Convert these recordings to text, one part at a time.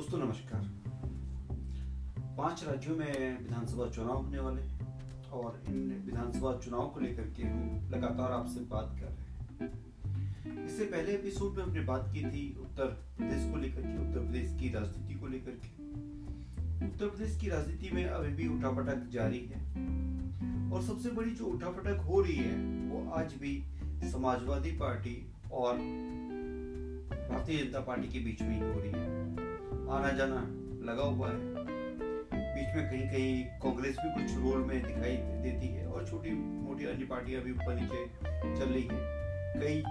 दोस्तों, नमस्कार। पाँच राज्यों में विधानसभा चुनाव होने वाले हैं और इन विधानसभा चुनाव को लेकर के हम लगातार आपसे बात कर रहे हैं। इससे पहले एपिसोड में हमने बात की थी उत्तर प्रदेश को लेकर के, उत्तर प्रदेश की राजनीति को लेकर के। उत्तर प्रदेश की राजनीति में अभी भी उठापटक जारी है और सबसे बड़ी जो उठापटक हो रही है, वो आज भी समाजवादी पार्टी और भारतीय जनता पार्टी के बीच में ही रही है। आना जाना लगा हुआ है। बीच में कहीं कहीं कांग्रेस भी कुछ रोल में दिखाई देती है और छोटी मोटी अन्य पार्टियाँ भी ऊपर नीचे चल रही है। कई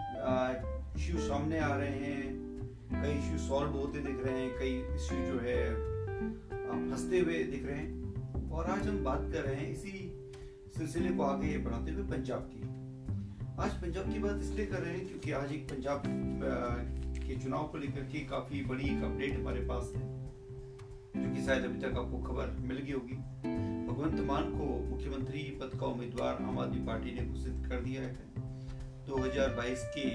इश्यू सामने आ रहे हैं, कई इश्यू सॉल्व होते दिख रहे हैं, कई इश्यू जो है फंसते हुए दिख रहे हैं। और आज हम बात कर रहे हैं इसी सिलसिले को आगे बढ़ाते हुए पंजाब की। आज पंजाब की बात इसलिए कर रहे हैं क्योंकि आज एक पंजाब के चुनाव को लेकर के काफ़ी बड़ी एक अपडेट हमारे पास है, जो कि शायद अभी तक आपको खबर मिल गई होगी। भगवंत मान को मुख्यमंत्री पद का उम्मीदवार आम आदमी पार्टी ने घोषित कर दिया है। 2022 के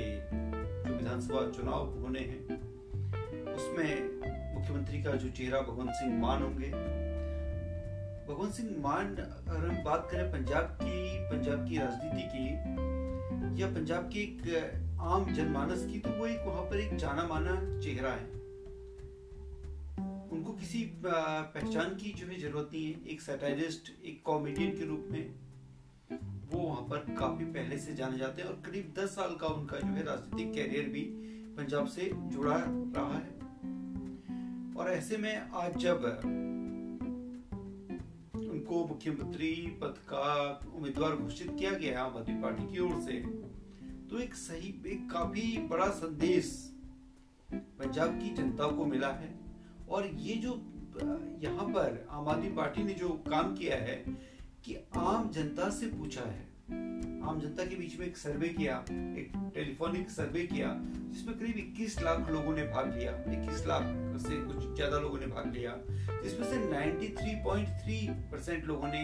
जो विधानसभा चुनाव होने हैं, उसमें मुख्यमंत्री का जो चेहरा भगवंत सिंह मान होंगे। भगवंत सिंह मान, अगर हम बात करें पंजाब की पंजाब की राजनीति की या पंजाब की एक आम जनमानस की तो वो एक वहाँ पर एक जाना माना चेहरा है। उनको किसी पहचान की जो है ज़रूरत नहीं है। एक सैटारिस्ट एक कॉमेडियन के रूप में वो वहाँ पर काफ़ी पहले से जाने जाते हैं और करीब दस साल का उनका जो है राजनीतिक कैरियर भी पंजाब से जुड़ा रहा है। और ऐसे में आज जब उनको मुख्यमंत्री पद का उम्मीदवार घोषित किया गया आम आदमी पार्टी की ओर से तो एक सही, एक काफ़ी बड़ा संदेश पंजाब की जनता को मिला है। और ये जो, यहाँ पर आम आदमी पार्टी ने जो काम किया है कि आम जनता से पूछा है। आम जनता के बीच में एक सर्वे किया, एक टेलीफोनिक सर्वे किया, जिसमें करीब 21 लाख लोगों ने भाग लिया। 21 लाख से कुछ ज़्यादा लोगों ने भाग लिया। जिसमें से 93.3 परसेंट लोगों ने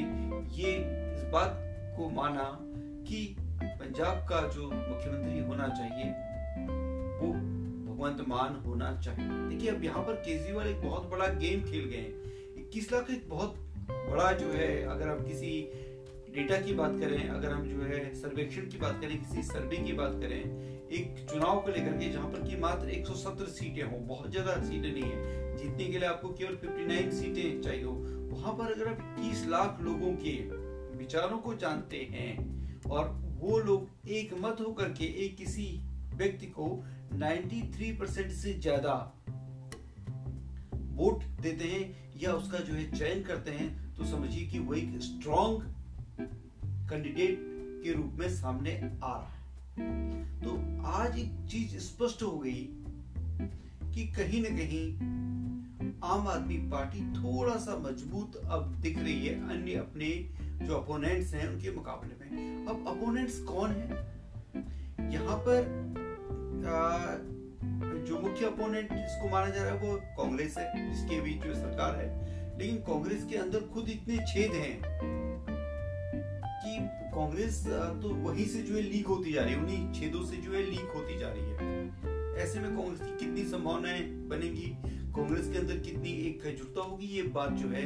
ये इस बात को माना कि पंजाब का जो मुख्यमंत्री होना चाहिए, वो भगवंत मान होना चाहिए। देखिए, अब यहाँ पर केजरीवाल एक बहुत बड़ा गेम खेल गए हैं। इक्कीस लाख एक बहुत बड़ा जो है, अगर हम किसी डेटा की बात करें, अगर हम जो है सर्वेक्षण की बात करें, किसी सर्वे की बात करें, एक चुनाव को लेकर के जहाँ पर की मात्र 170 सीटें हो, बहुत ज़्यादा सीटें नहीं है। जीतने के लिए आपको केवल 59 सीटें चाहिए हो। वहाँ पर अगर आप 21 लाख लोगों के विचारों को जानते हैं और वो लोग एक मत होकर के एक किसी व्यक्ति को 93 परसेंट से ज़्यादा वोट देते हैं या उसका जो है चयन करते हैं तो समझिए कि वो एक स्ट्रॉन्ग कैंडिडेट के रूप में सामने आ रहा है। तो आज एक चीज़ स्पष्ट हो गई कि कहीं ना कहीं आम आदमी पार्टी थोड़ा सा मज़बूत अब दिख रही है, अन्य अपने जो अपोनेंट्स हैं उनके मुकाबले में। अब अपोनेंट्स कौन है? यहाँ पर आ, जो मुख्य अपोनेंट जिसको माना जा रहा है वो कांग्रेस है जिसके बीच जो सरकार है। लेकिन कांग्रेस के अंदर खुद इतने छेद हैं कि कांग्रेस तो वहीं से जो है लीक होती जा रही है उन्हीं छेदों से जो है लीक होती जा रही है। ऐसे में कांग्रेस की कितनी संभावनाएँ बनेगी? कांग्रेस के अंदर कितनी एक एकजुटता होगी? ये बात जो है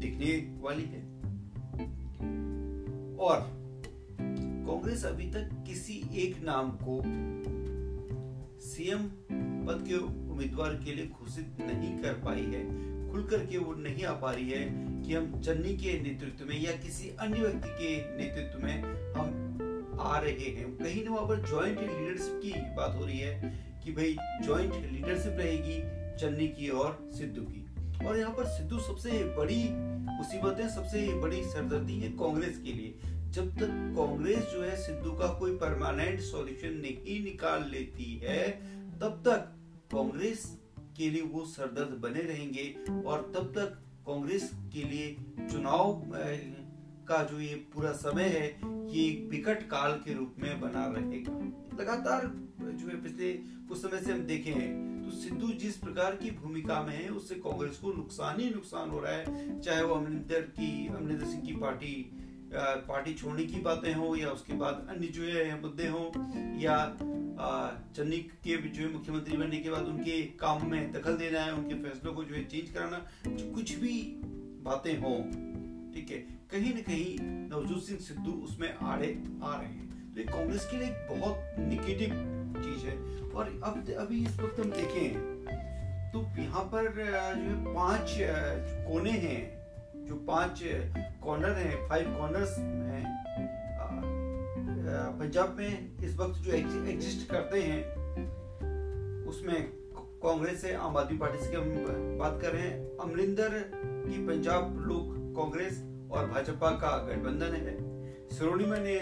दिखने वाली है। और कांग्रेस अभी तक किसी एक नाम को सीएम पद के उम्मीदवार के लिए घोषित नहीं कर पाई है। खुलकर के वो नहीं आ पा रही है कि हम चन्नी के नेतृत्व में या किसी अन्य व्यक्ति के नेतृत्व में हम आ रहे हैं। कहीं ना वहाँ पर ज्वाइंट लीडरशिप की बात हो रही है कि भाई ज्वाइंट लीडरशिप रहेगी चन्नी की और सिद्धू की। और यहाँ पर सिद्धू सबसे बड़ी मुसीबत सबसे बड़ी सरदर्दी है कांग्रेस के लिए। जब तक कांग्रेस जो है सिद्धू का कोई परमानेंट सॉल्यूशन नहीं निकाल लेती है, तब तक कांग्रेस के लिए वो सरदर्द बने रहेंगे और तब तक कांग्रेस के लिए चुनाव का जो ये पूरा समय है, ये एक विकट काल के रूप में बना रहेगा। लगातार जो है पिछले कुछ समय से हम देखे हैं तो सिद्धू जिस प्रकार की भूमिका में है, उससे कांग्रेस को नुकसान ही नुकसान हो रहा है, चाहे वो अमरिंदर की, अमरिंदर सिंह की पार्टी पार्टी छोड़ने की बातें हो, या उसके बाद अन्य जो है, मुद्दे हो, या चन्नी के जो है मुख्यमंत्री बनने के बाद उनके काम में दखल देना है, उनके फैसलों को जो है चेंज कराना, जो कुछ भी बातें हो, ठीक है, कहीं ना कहीं नवजोत सिंह सिद्धू उसमें आड़े आ रहे हैं। तो ये कांग्रेस के लिए बहुत निगेटिव चीज़ है। और अब अभी इस वक्त हम देखें तो यहाँ पर जो पाँच कोने हैं, जो पाँच कॉर्नर हैं फाइव कॉर्नर्स हैं पंजाब में इस वक्त जो एग्जिस्ट करते हैं, उसमें कांग्रेस से आम आदमी पार्टी से हम बात कर रहे हैं। अमरिंदर की पंजाब लोक कांग्रेस और भाजपा का गठबंधन है। शिरोमणि ने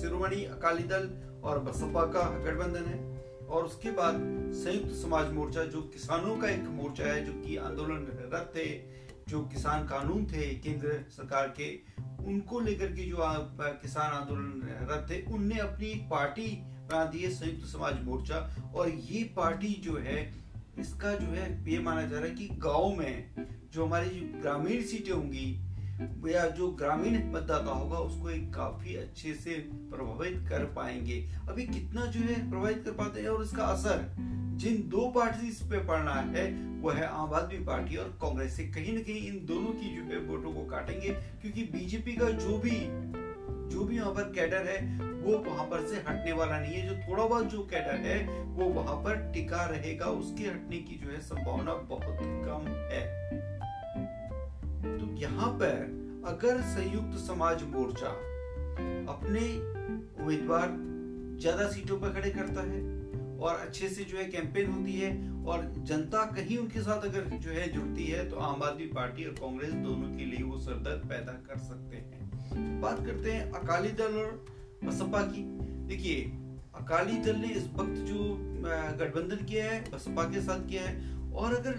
शिरोमणि अकाली दल और बसपा का गठबंधन है। और उसके बाद संयुक्त समाज मोर्चा, जो किसानों का एक मोर्चा है, जो कि आंदोलन रत थे, जो किसान कानून थे, केंद्र सरकार के, उनको लेकर के जो किसान आंदोलन रत थे, उनने अपनी एक पार्टी बना दी है, संयुक्त समाज मोर्चा। और ये पार्टी जो है, इसका जो है, ये माना जा रहा है कि गाँव में जो हमारी ग्रामीण सीटें होंगी या जो ग्रामीण मतदाता होगा, उसको एक काफ़ी अच्छे से प्रभावित कर पाएँगे। अभी कितना जो है प्रभावित कर पाते हैं और इसका असर जिन दो पार्टी पे पड़ना है, वो है आम आदमी पार्टी और कांग्रेस से। कहीं ना कहीं इन दोनों की जो है वोटों को काटेंगे, क्योंकि बीजेपी का जो भी जो भी वहाँ पर कैडर है, वो वहाँ पर से हटने वाला नहीं है। जो थोड़ा बहुत जो कैडर है, वो वहाँ पर टिका रहेगा। उसके हटने की जो है संभावना बहुत कम है। यहाँ पर अगर संयुक्त समाज मोर्चा अपने उम्मीदवार ज़्यादा सीटों पर खड़े करता है और अच्छे से जो है कैंपेन होती है और जनता कहीं उनके साथ अगर जो है जुड़ती है तो आम आदमी पार्टी और कांग्रेस दोनों के लिए वो सरदर्द पैदा कर सकते हैं। बात करते हैं अकाली दल और बसपा की। देखिए, अकाली दल ने इस वक्त जो गठबंधन किया है, बसपा के साथ किया है और अगर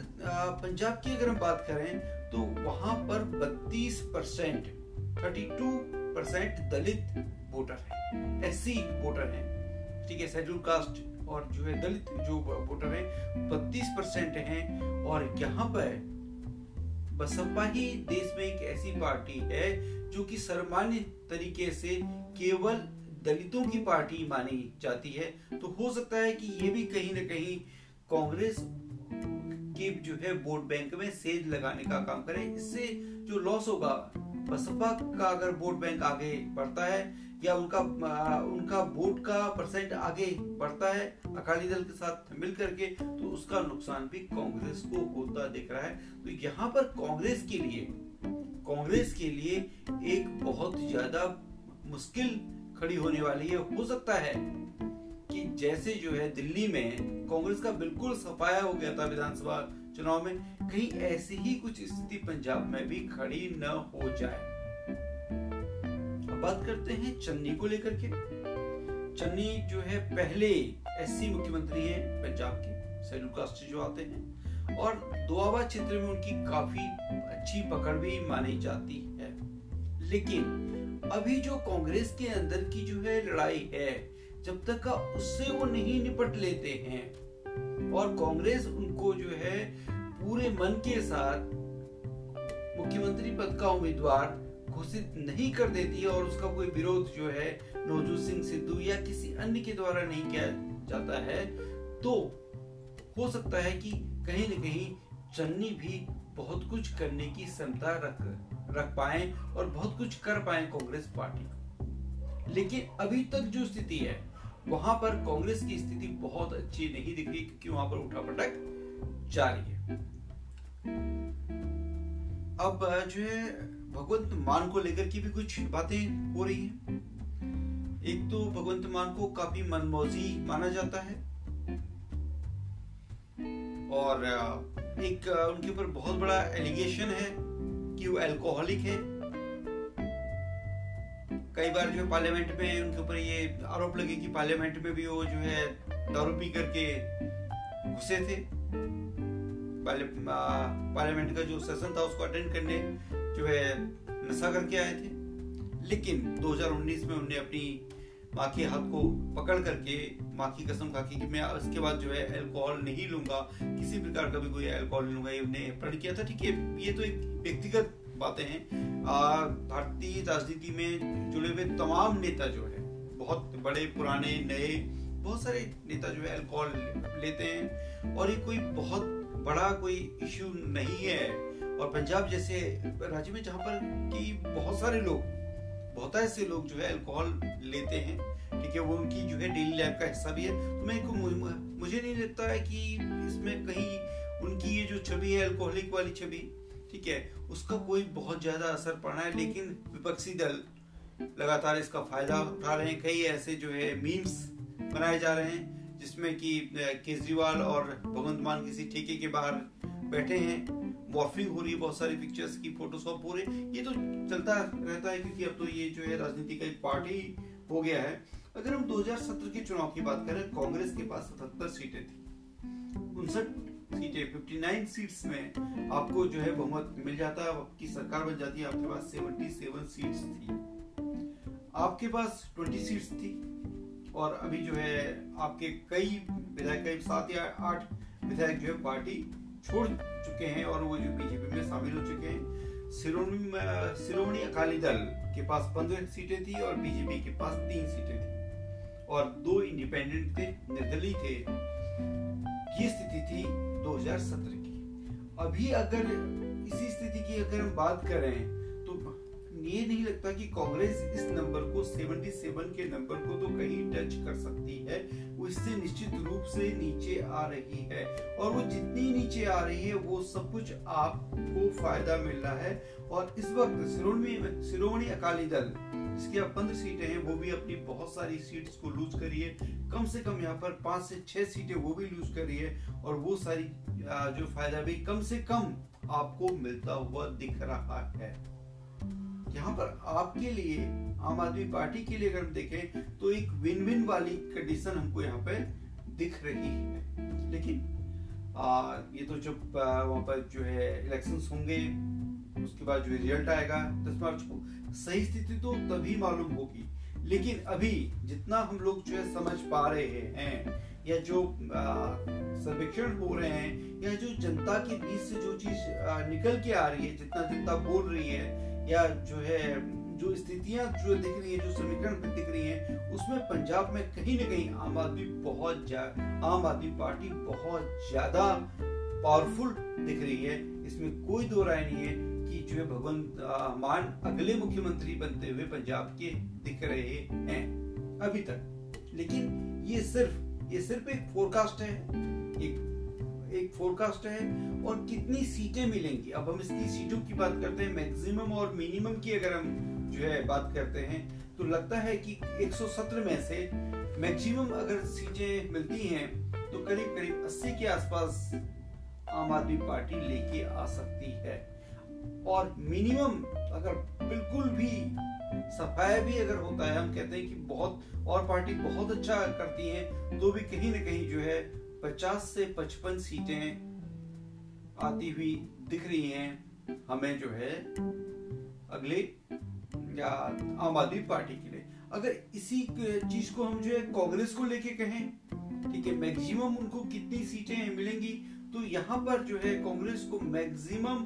पंजाब की अगर हम बात करें तो वहाँ पर 32 percent thirty two percent Dalit voter है। एससी वोटर है। ठीक है शेड्यूल कास्ट और जो है दलित जो वोटर है, बत्तीस परसेंट है। और यहाँ पर बसपा ही देश में एक ऐसी पार्टी है, जो कि सर्वमान्य तरीके से केवल दलितों की पार्टी मानी जाती है। तो हो सकता है कि ये भी कहीं ना कहीं कांग्रेस के जो है वोट बैंक में सेज लगाने का काम करे। इससे जो लॉस होगा, बसपा का अगर वोट बैंक आगे बढ़ता है या उनका उनका वोट का परसेंट आगे बढ़ता है, अकाली दल के साथ मिल करके तो उसका नुकसान भी कांग्रेस को होता दिख रहा है। तो यहाँ पर कांग्रेस के लिए, कांग्रेस के लिए एक बहुत ज़्यादा मुश्किल खड़ी होने वाली है। हो सकता है कि जैसे जो है दिल्ली में कांग्रेस का बिल्कुल सफाया हो गया था विधानसभा चुनाव में, कहीं ऐसी ही कुछ स्थिति पंजाब में भी खड़ी न हो जाए। अब बात करते हैं चन्नी को लेकर के। चन्नी जो है पहले एससी मुख्यमंत्री है पंजाब के शेड्यूल कास्ट जो आते हैं, और दुआबा क्षेत्र में उनकी काफ़ी अच्छी पकड़ भी मानी जाती है। लेकिन अभी जो कांग्रेस के अंदर की जो है लड़ाई है जब तक का उससे वो नहीं निपट लेते हैं। और कांग्रेस उनको जो है, पूरे मन के साथ मुख्यमंत्री पद का उम्मीदवार घोषित नहीं कर देती है और उसका कोई विरोध जो है, नवजोत सिंह सिद्धू या किसी अन्य के द्वारा नहीं किया जाता है। तो हो सकता है कि कहीं न कहीं चन्नी भी बहुत कुछ करने की क्षमता रख रख पाए और बहुत कुछ कर पाए कांग्रेस पार्टी। लेकिन अभी तक जो स्थिति है वहाँ पर कांग्रेस की स्थिति बहुत अच्छी नहीं दिख रही क्योंकि वहाँ पर उठा पटक जारी है। अब जो है, भगवंत मान को लेकर की भी कुछ बातें हो रही हैं। एक तो भगवंत मान को काफ़ी मनमौजी माना जाता है। और एक उनके ऊपर बहुत बड़ा एलिगेशन है कि वो अल्कोहलिक है। कई बार जो है पार्लियामेंट में उनके ऊपर ये आरोप लगे कि पार्लियामेंट में भी वो जो है दारू पी करके घुसे थे। पार्लियामेंट का जो सेशन था उसको अटेंड करने जो है नशा करके आए थे। लेकिन 2019 में उन्होंने अपनी माँ के हाथ को पकड़ करके, माँ की कसम खा कि मैं इसके बाद जो है अल्कोहल नहीं लूँगा, किसी प्रकार का भी कोई अल्कोहल नहीं लूँगा, ये उन्हें प्रण किया था। ठीक है, ये तो एक व्यक्तिगत बातें हैं भारतीय राजनीति में जुड़े हुए तमाम नेता जो है, बहुत बड़े, पुराने, नए, बहुत सारे नेता जो है अल्कोहल लेते हैं, और ये कोई बहुत बड़ा कोई इश्यू नहीं है। और पंजाब जैसे राज्य में जहाँ पर कि बहुत सारे लोग, बहुत ऐसे लोग जो है अल्कोहल लेते हैं, ठीक है, वो उनकी जो है डेली लाइफ का हिस्सा भी है। तो मैं को मुझे नहीं लगता है कि इसमें कहीं उनकी ये जो छवि है अल्कोहलिक वाली छवि ठीक है, उसका कोई बहुत ज़्यादा असर पड़ा है, लेकिन विपक्षी दल लगातार इसका फ़ायदा उठा रहे हैं। कई ऐसे जो है मीम्स बनाए जा रहे हैं, जिसमें कि केजरीवाल और भगवंत मान किसी ठेके के बाहर बैठे हैं। मॉर्फिंग हो रही है बहुत सारी पिक्चर्स की फोटोशॉप हो रही है। ये तो चलता रहता है, क्योंकि अब तो ये जो है राजनीति का एक पार्टी हो गया है। अगर हम 2017 के चुनाव की बात करें, कांग्रेस के पास सतहत्तर सीटें थी, उनसठ सीटें 59 सीट्स में आपको जो है बहुमत मिल जाता है। आपकी सरकार बन जाती है। आपके पास 77 सीट्स थी। आपके पास 20 सीट्स थी और अभी जो है आपके कई विधायक, कई सात या आठ विधायक जो है पार्टी छोड़ चुके हैं और वो जो बीजेपी में शामिल हो चुके हैं। शिरोमणि अकाली दल के पास पंद्रह सीटें थी और बीजेपी के पास तीन सीटें थी और दो इंडिपेंडेंट थे, निर्दलीय थे। ये स्थिति थी 2017 की। अभी अगर इसी स्थिति की अगर हम बात करें तो ये नहीं लगता कि कांग्रेस इस नंबर को 77 के नंबर को तो कहीं टच कर सकती है। वो इससे निश्चित रूप से नीचे आ रही है। और वो जितनी नीचे आ रही है, वो सब कुछ आपको फ़ायदा मिल रहा है। और इस वक्त शिरोमणि शिरोमणि अकाली दल, जिसकी अब पंद्रह सीटें हैं, वो भी अपनी बहुत सारी सीट्स को लूज करी है। कम से कम यहाँ पर पाँच से छह सीटें वो भी लूज करी है। और वो सारी जो फ़ायदा भी कम से कम आपको मिलता हुआ दिख रहा है। यहाँ पर आपके लिए आम आदमी पार्टी के लिए अगर हम देखें तो एक विन विन वाली कंडीशन हमको यहाँ पे दिख रही है। लेकिन आ, ये तो जब वहाँ पर जो है इलेक्शन होंगे उसके बाद जो रिज़ल्ट आएगा दस मार्च को सही स्थिति तो तभी मालूम होगी। लेकिन अभी जितना हम लोग जो है समझ पा रहे हैं या जो सर्वेक्षण हो रहे हैं या जो जनता के बीच से जो चीज़ निकल के आ रही है जितना जनता बोल रही है या जो है, जो स्थितियाँ जो दिख रही है, जो समीकरण दिख रही है, उसमें पंजाब में कहीं ना कहीं आम आदमी बहुत आम आदमी पार्टी बहुत ज़्यादा पावरफुल दिख रही है। इसमें कोई दो राय नहीं है कि जो है भगवंत मान अगले मुख्यमंत्री बनते हुए पंजाब के दिख रहे हैं अभी तक। लेकिन ये सिर्फ़ ये सिर्फ़ एक फोरकास्ट है, एक एक फोरकास्ट है और कितनी सीटें मिलेंगी। अब हम इसकी सीटों की बात करते हैं मैक्सिमम और मिनिमम की अगर हम जो है बात करते हैं तो लगता है कि 117 में से मैक्सिमम अगर सीटें मिलती हैं तो करीब करीब 80 के आसपास आम आदमी पार्टी लेके आ सकती है। और मिनिमम अगर बिल्कुल भी सफाया भी अगर होता है, हम कहते हैं कि बहुत, और पार्टी बहुत अच्छा करती है तो भी कहीं ना कहीं जो है पचास से पचपन सीटें आती हुई दिख रही हैं। हमें जो है अगले, या आम आदमी पार्टी के लिए। अगर इसी चीज़ को हम जो है कांग्रेस को लेके कहें, ठीक है, मैक्सिमम उनको कितनी सीटें मिलेंगी? तो यहाँ पर जो है कांग्रेस को मैक्सिमम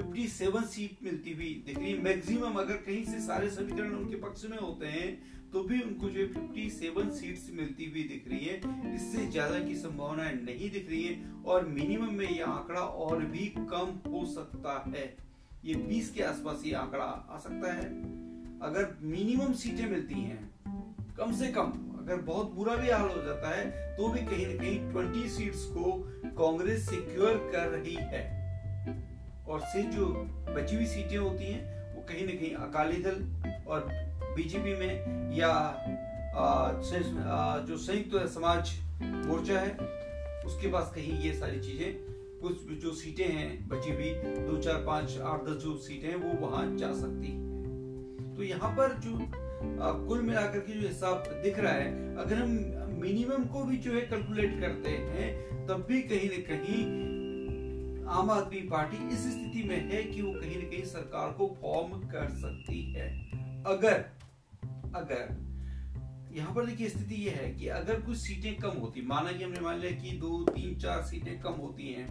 57 सीट मिलती हुई दिख रही। मैक्सिमम अगर कहीं से सारे समीकरण उनके पक्ष में होते हैं तो भी उनको जो है सेवन सीट्स मिलती हुई दिख रही है। इससे ज़्यादा की संभावना नहीं दिख रही है और मिनिमम में यह आंकड़ा और भी कम हो सकता है। ये 20 के आसपास ये आंकड़ा आ सकता है। अगर मिनिमम सीटें मिलती हैं, कम से कम, अगर बहुत बुरा भी हाल हो जाता है तो भी कहीं ना कहीं 20 सीट्स को कांग्रेस सिक्योर कर रही है। और सिर्फ़ जो बची हुई सीटें होती हैं वो कहीं ना कहीं अकाली दल और बीजेपी में या जो संयुक्त तो समाज मोर्चा है उसके पास कहीं ये सारी चीज़ें कुछ जो सीटें हैं बची हुई दो चार पाँच आठ दस जो सीटें हैं वो वहाँ जा सकती है। तो यहाँ पर जो आ, कुल मिलाकर के जो हिसाब दिख रहा है अगर हम मिनिमम को भी जो है कैलकुलेट करते हैं तब भी कहीं न कहीं आम आदमी पार्टी इस स्थिति में है कि वो कहीं ना कहीं सरकार को फॉर्म कर सकती है। अगर अगर, यहाँ पर देखिए स्थिति ये है कि अगर कुछ सीटें कम होती, माना कि हमने मान लिया कि दो, तीन, चार सीटें कम होती हैं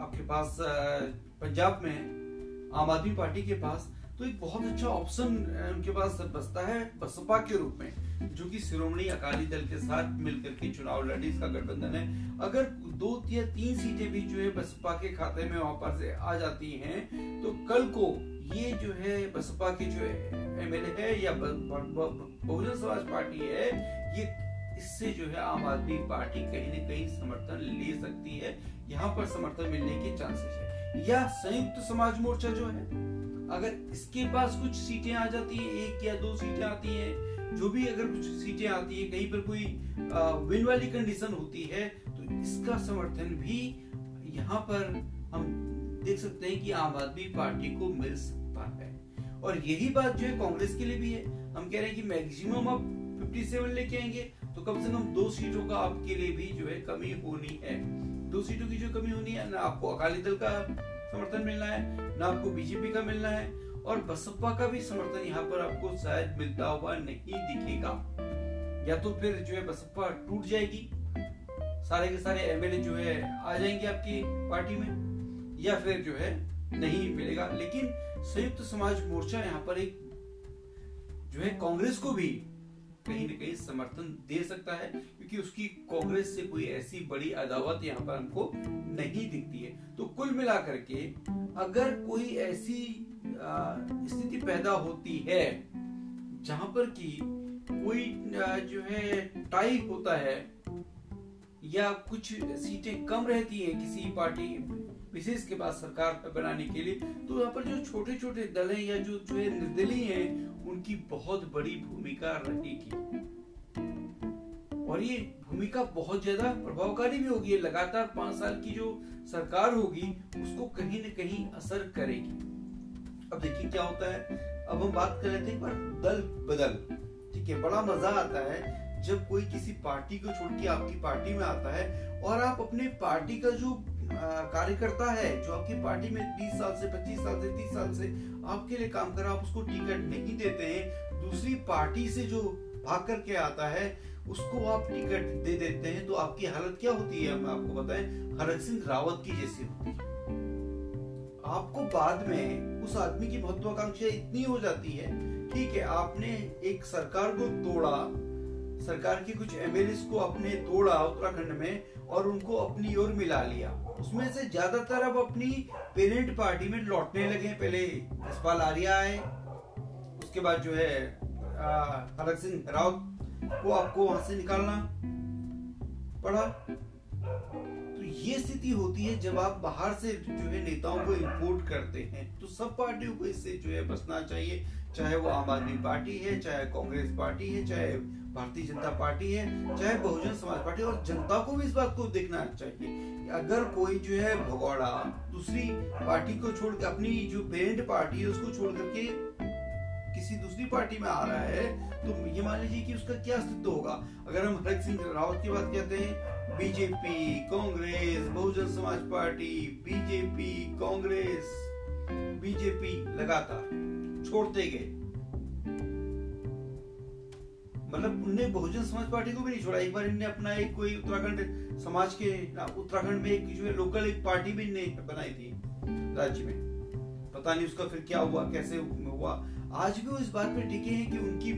आपके पास पंजाब में आम आदमी पार्टी के पास तो एक बहुत अच्छा ऑप्शन उनके पास बसता है बसपा के रूप में। जो कि शिरोमणि अकाली दल के साथ मिलकर के चुनाव लड़ी, इसका गठबंधन है। अगर दो या तीन सीटें भी जो है बसपा के खाते में वहाँ पर से आ जाती हैं तो कल को ये जो है बसपा के जो एमएलए है या बहुजन समाज पार्टी है, ये इससे जो है आम आदमी पार्टी कहीं ना कहीं समर्थन ले सकती है। यहाँ पर समर्थन मिलने के चांसेस है। या संयुक्त समाज मोर्चा जो है अगर इसके पास कुछ सीटें आ जाती है, एक या दो सीटें आती हैं, जो भी अगर कुछ सीटें आती है, कहीं पर कोई विन वाली कंडीशन होती है तो इसका समर्थन भी यहाँ पर हम देख सकते हैं कि आम आदमी पार्टी को मिल सकता है। और यही बात जो है कांग्रेस के लिए भी है। हम कह रहे हैं कि मैक्सिमम आप 57 लेके आएँगे तो कम से कम दो सीटों का आपके लिए भी जो है कमी होनी है। दो सीटों की जो कमी होनी है, ना आपको अकाली दल का समर्थन मिलना है ना आपको बीजेपी का मिलना है और बसपा का भी समर्थन यहाँ पर आपको शायद मिलता हुआ नहीं दिखेगा। या तो फिर जो है बसपा टूट जाएगी। सारे के सारे एमएलए जो है आ जाएँगे आपकी पार्टी में, या फिर जो है नहीं मिलेगा। लेकिन संयुक्त समाज मोर्चा यहाँ पर एक जो है कांग्रेस को भी कहीं ना कहीं समर्थन दे सकता है क्योंकि उसकी कांग्रेस से कोई ऐसी बड़ी अदावत यहाँ पर हमको नहीं दिखती है। तो कुल मिलाकर के अगर कोई ऐसी स्थिति पैदा होती है जहाँ पर कि कोई जो है टाई होता है या कुछ सीटें कम रहती है किसी पार्टी विशेष के बाद सरकार बनाने के लिए तो यहाँ पर जो छोटे छोटे दल हैं या जो जो है निर्दलीय हैं उनकी बहुत बड़ी भूमिका रहेगी और ये भूमिका बहुत ज़्यादा प्रभावकारी भी होगी लगातार पाँच साल की जो सरकार होगी, उसको कहीं न कहीं असर करेगी। अब देखिए क्या होता है। अब हम बात कर रहे थे पर दल बदल। ठीक है, बड़ा मज़ा आता है जब कोई किसी पार्टी को छोड़ के आपकी पार्टी में आता है और आप अपने पार्टी का जो कार्यकर्ता है जो आपकी पार्टी में 20 साल से 25 साल से 30 साल से आपके लिए काम कर रहा आप उसको टिकट नहीं देते हैं। दूसरी पार्टी से जो भाग करके आता है, उसको आप टिकट दे देते हैं तो आपकी हालत क्या होती है? मैं आपको बताएँ, हरक सिंह रावत की जैसी होती है। आपको बाद में उस आदमी की महत्वाकांक्षा इतनी हो जाती है, ठीक है, आपने एक सरकार को तोड़ा, सरकार के कुछ एमएलए को अपने तोड़ा उत्तराखंड में और उनको अपनी ओर मिला लिया। उसमें से ज़्यादातर अब अपनी पेरेंट पार्टी में लौटने लगे पहले यशपाल आर्या आए उसके बाद जो है हरक सिंह रावत को आपको वहाँ से निकालना पड़ा। तो ये स्थिति होती है जब आप बाहर से जो है नेताओं को इंपोर्ट करते हैं तो सब पार्टियों को इससे जो है बचना चाहिए। चाहे वो आम आदमी पार्टी है, चाहे कांग्रेस पार्टी है, चाहे भारतीय जनता पार्टी है, चाहे बहुजन समाज पार्टी और जनता को भी इस बात को देखना चाहिए अगर कोई जो है भगौड़ा दूसरी पार्टी को छोड़ के अपनी जो पेरेंट पार्टी है, उसको छोड़ करके किसी दूसरी पार्टी में आ रहा है तो ये मान लीजिए कि उसका क्या अस्तित्व होगा? अगर हम हरक सिंह रावत की बात कहते हैं BJP Congress, Bahujan Samaj party BJP Congress BJP लगातार। छोड़ते गए। मतलब उनने बहुजन समाज पार्टी को भी नहीं छोड़ा। एक बार इनने अपना एक कोई उत्तराखंड समाज के उत्तराखंड में एक जो लोकल एक पार्टी भी इनने बनाई थी राज्य में। पता नहीं उसका फिर क्या हुआ, कैसे हुआ। आज भी वो इस बात पे टिके हैं कि उनकी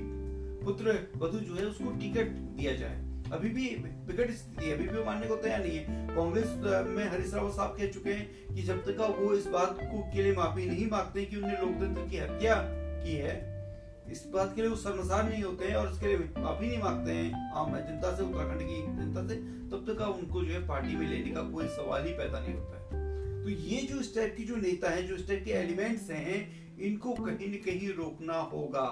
पुत्र वधु जो है उसको टिकट दिया जाए। अभी भी विकट स्थिति है अभी भी वो मानने को तैयार नहीं है। कांग्रेस में हरीश रावत साहब कह चुके हैं कि जब तक वो इस बात को के लिए माफ़ी नहीं मांगते कि उन्होंने लोकतंत्र की हत्या की है, इस बात के लिए वो शर्मसार नहीं होते हैं और इसके लिए माफ़ी नहीं मांगते हैं आम जनता से, उत्तराखंड की जनता से, तब तक उनको जो है पार्टी में लेने का कोई सवाल ही पैदा नहीं होता है। तो ये जो टाइप की जो नेता है, जो टाइप के एलिमेंट्स हैं इनको कहीं न कहीं रोकना होगा।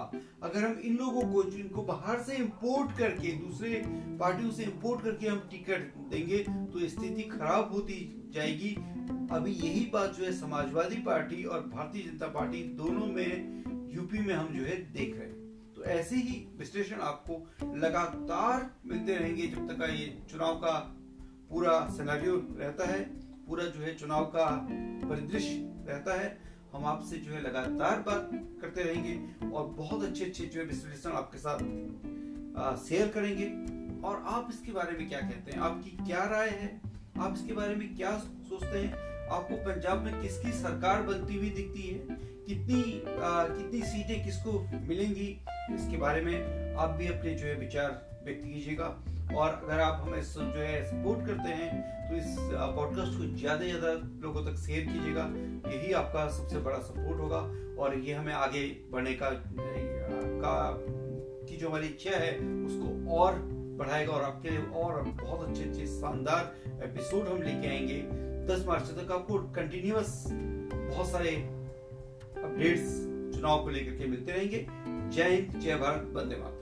अगर हम इन लोगों को इनको बाहर से इंपोर्ट करके, दूसरे पार्टियों से इंपोर्ट करके हम टिकट देंगे तो स्थिति खराब होती जाएगी। अभी यही बात जो है, समाजवादी पार्टी और भारतीय जनता पार्टी दोनों में यूपी में हम जो है देख रहे हैं। तो ऐसे ही विश्लेषण आपको लगातार मिलते रहेंगे जब तक ये चुनाव का पूरा सिनेरियो रहता है, पूरा जो है चुनाव का परिदृश्य रहता है। हम आपसे जो है लगातार बात करते रहेंगे और बहुत अच्छे अच्छे जो है विश्लेषण आपके साथ शेयर करेंगे। और आप इसके बारे में क्या कहते हैं? आपकी क्या राय है? आप इसके बारे में क्या सोचते हैं? आपको पंजाब में किसकी सरकार बनती हुई दिखती है? कितनी आ, कितनी सीटें किसको मिलेंगी? इसके बारे में आप भी अपने जो है विचार व्यक्त कीजिएगा। और अगर आप हमें जो है सपोर्ट करते हैं तो इस पॉडकास्ट को ज़्यादा से ज़्यादा लोगों तक शेयर कीजिएगा। यही आपका सबसे बड़ा सपोर्ट होगा और ये हमें आगे बढ़ने का का, की जो हमारी इच्छा है, उसको और बढ़ाएगा और आपके लिए और बहुत अच्छे अच्छे, शानदार एपिसोड हम लेके आएँगे। दस मार्च तक आपको कंटिन्यूस बहुत सारे अपडेट्स चुनाव को लेकर के मिलते रहेंगे। जय हिंद, जय भारत, वंदे मातरम।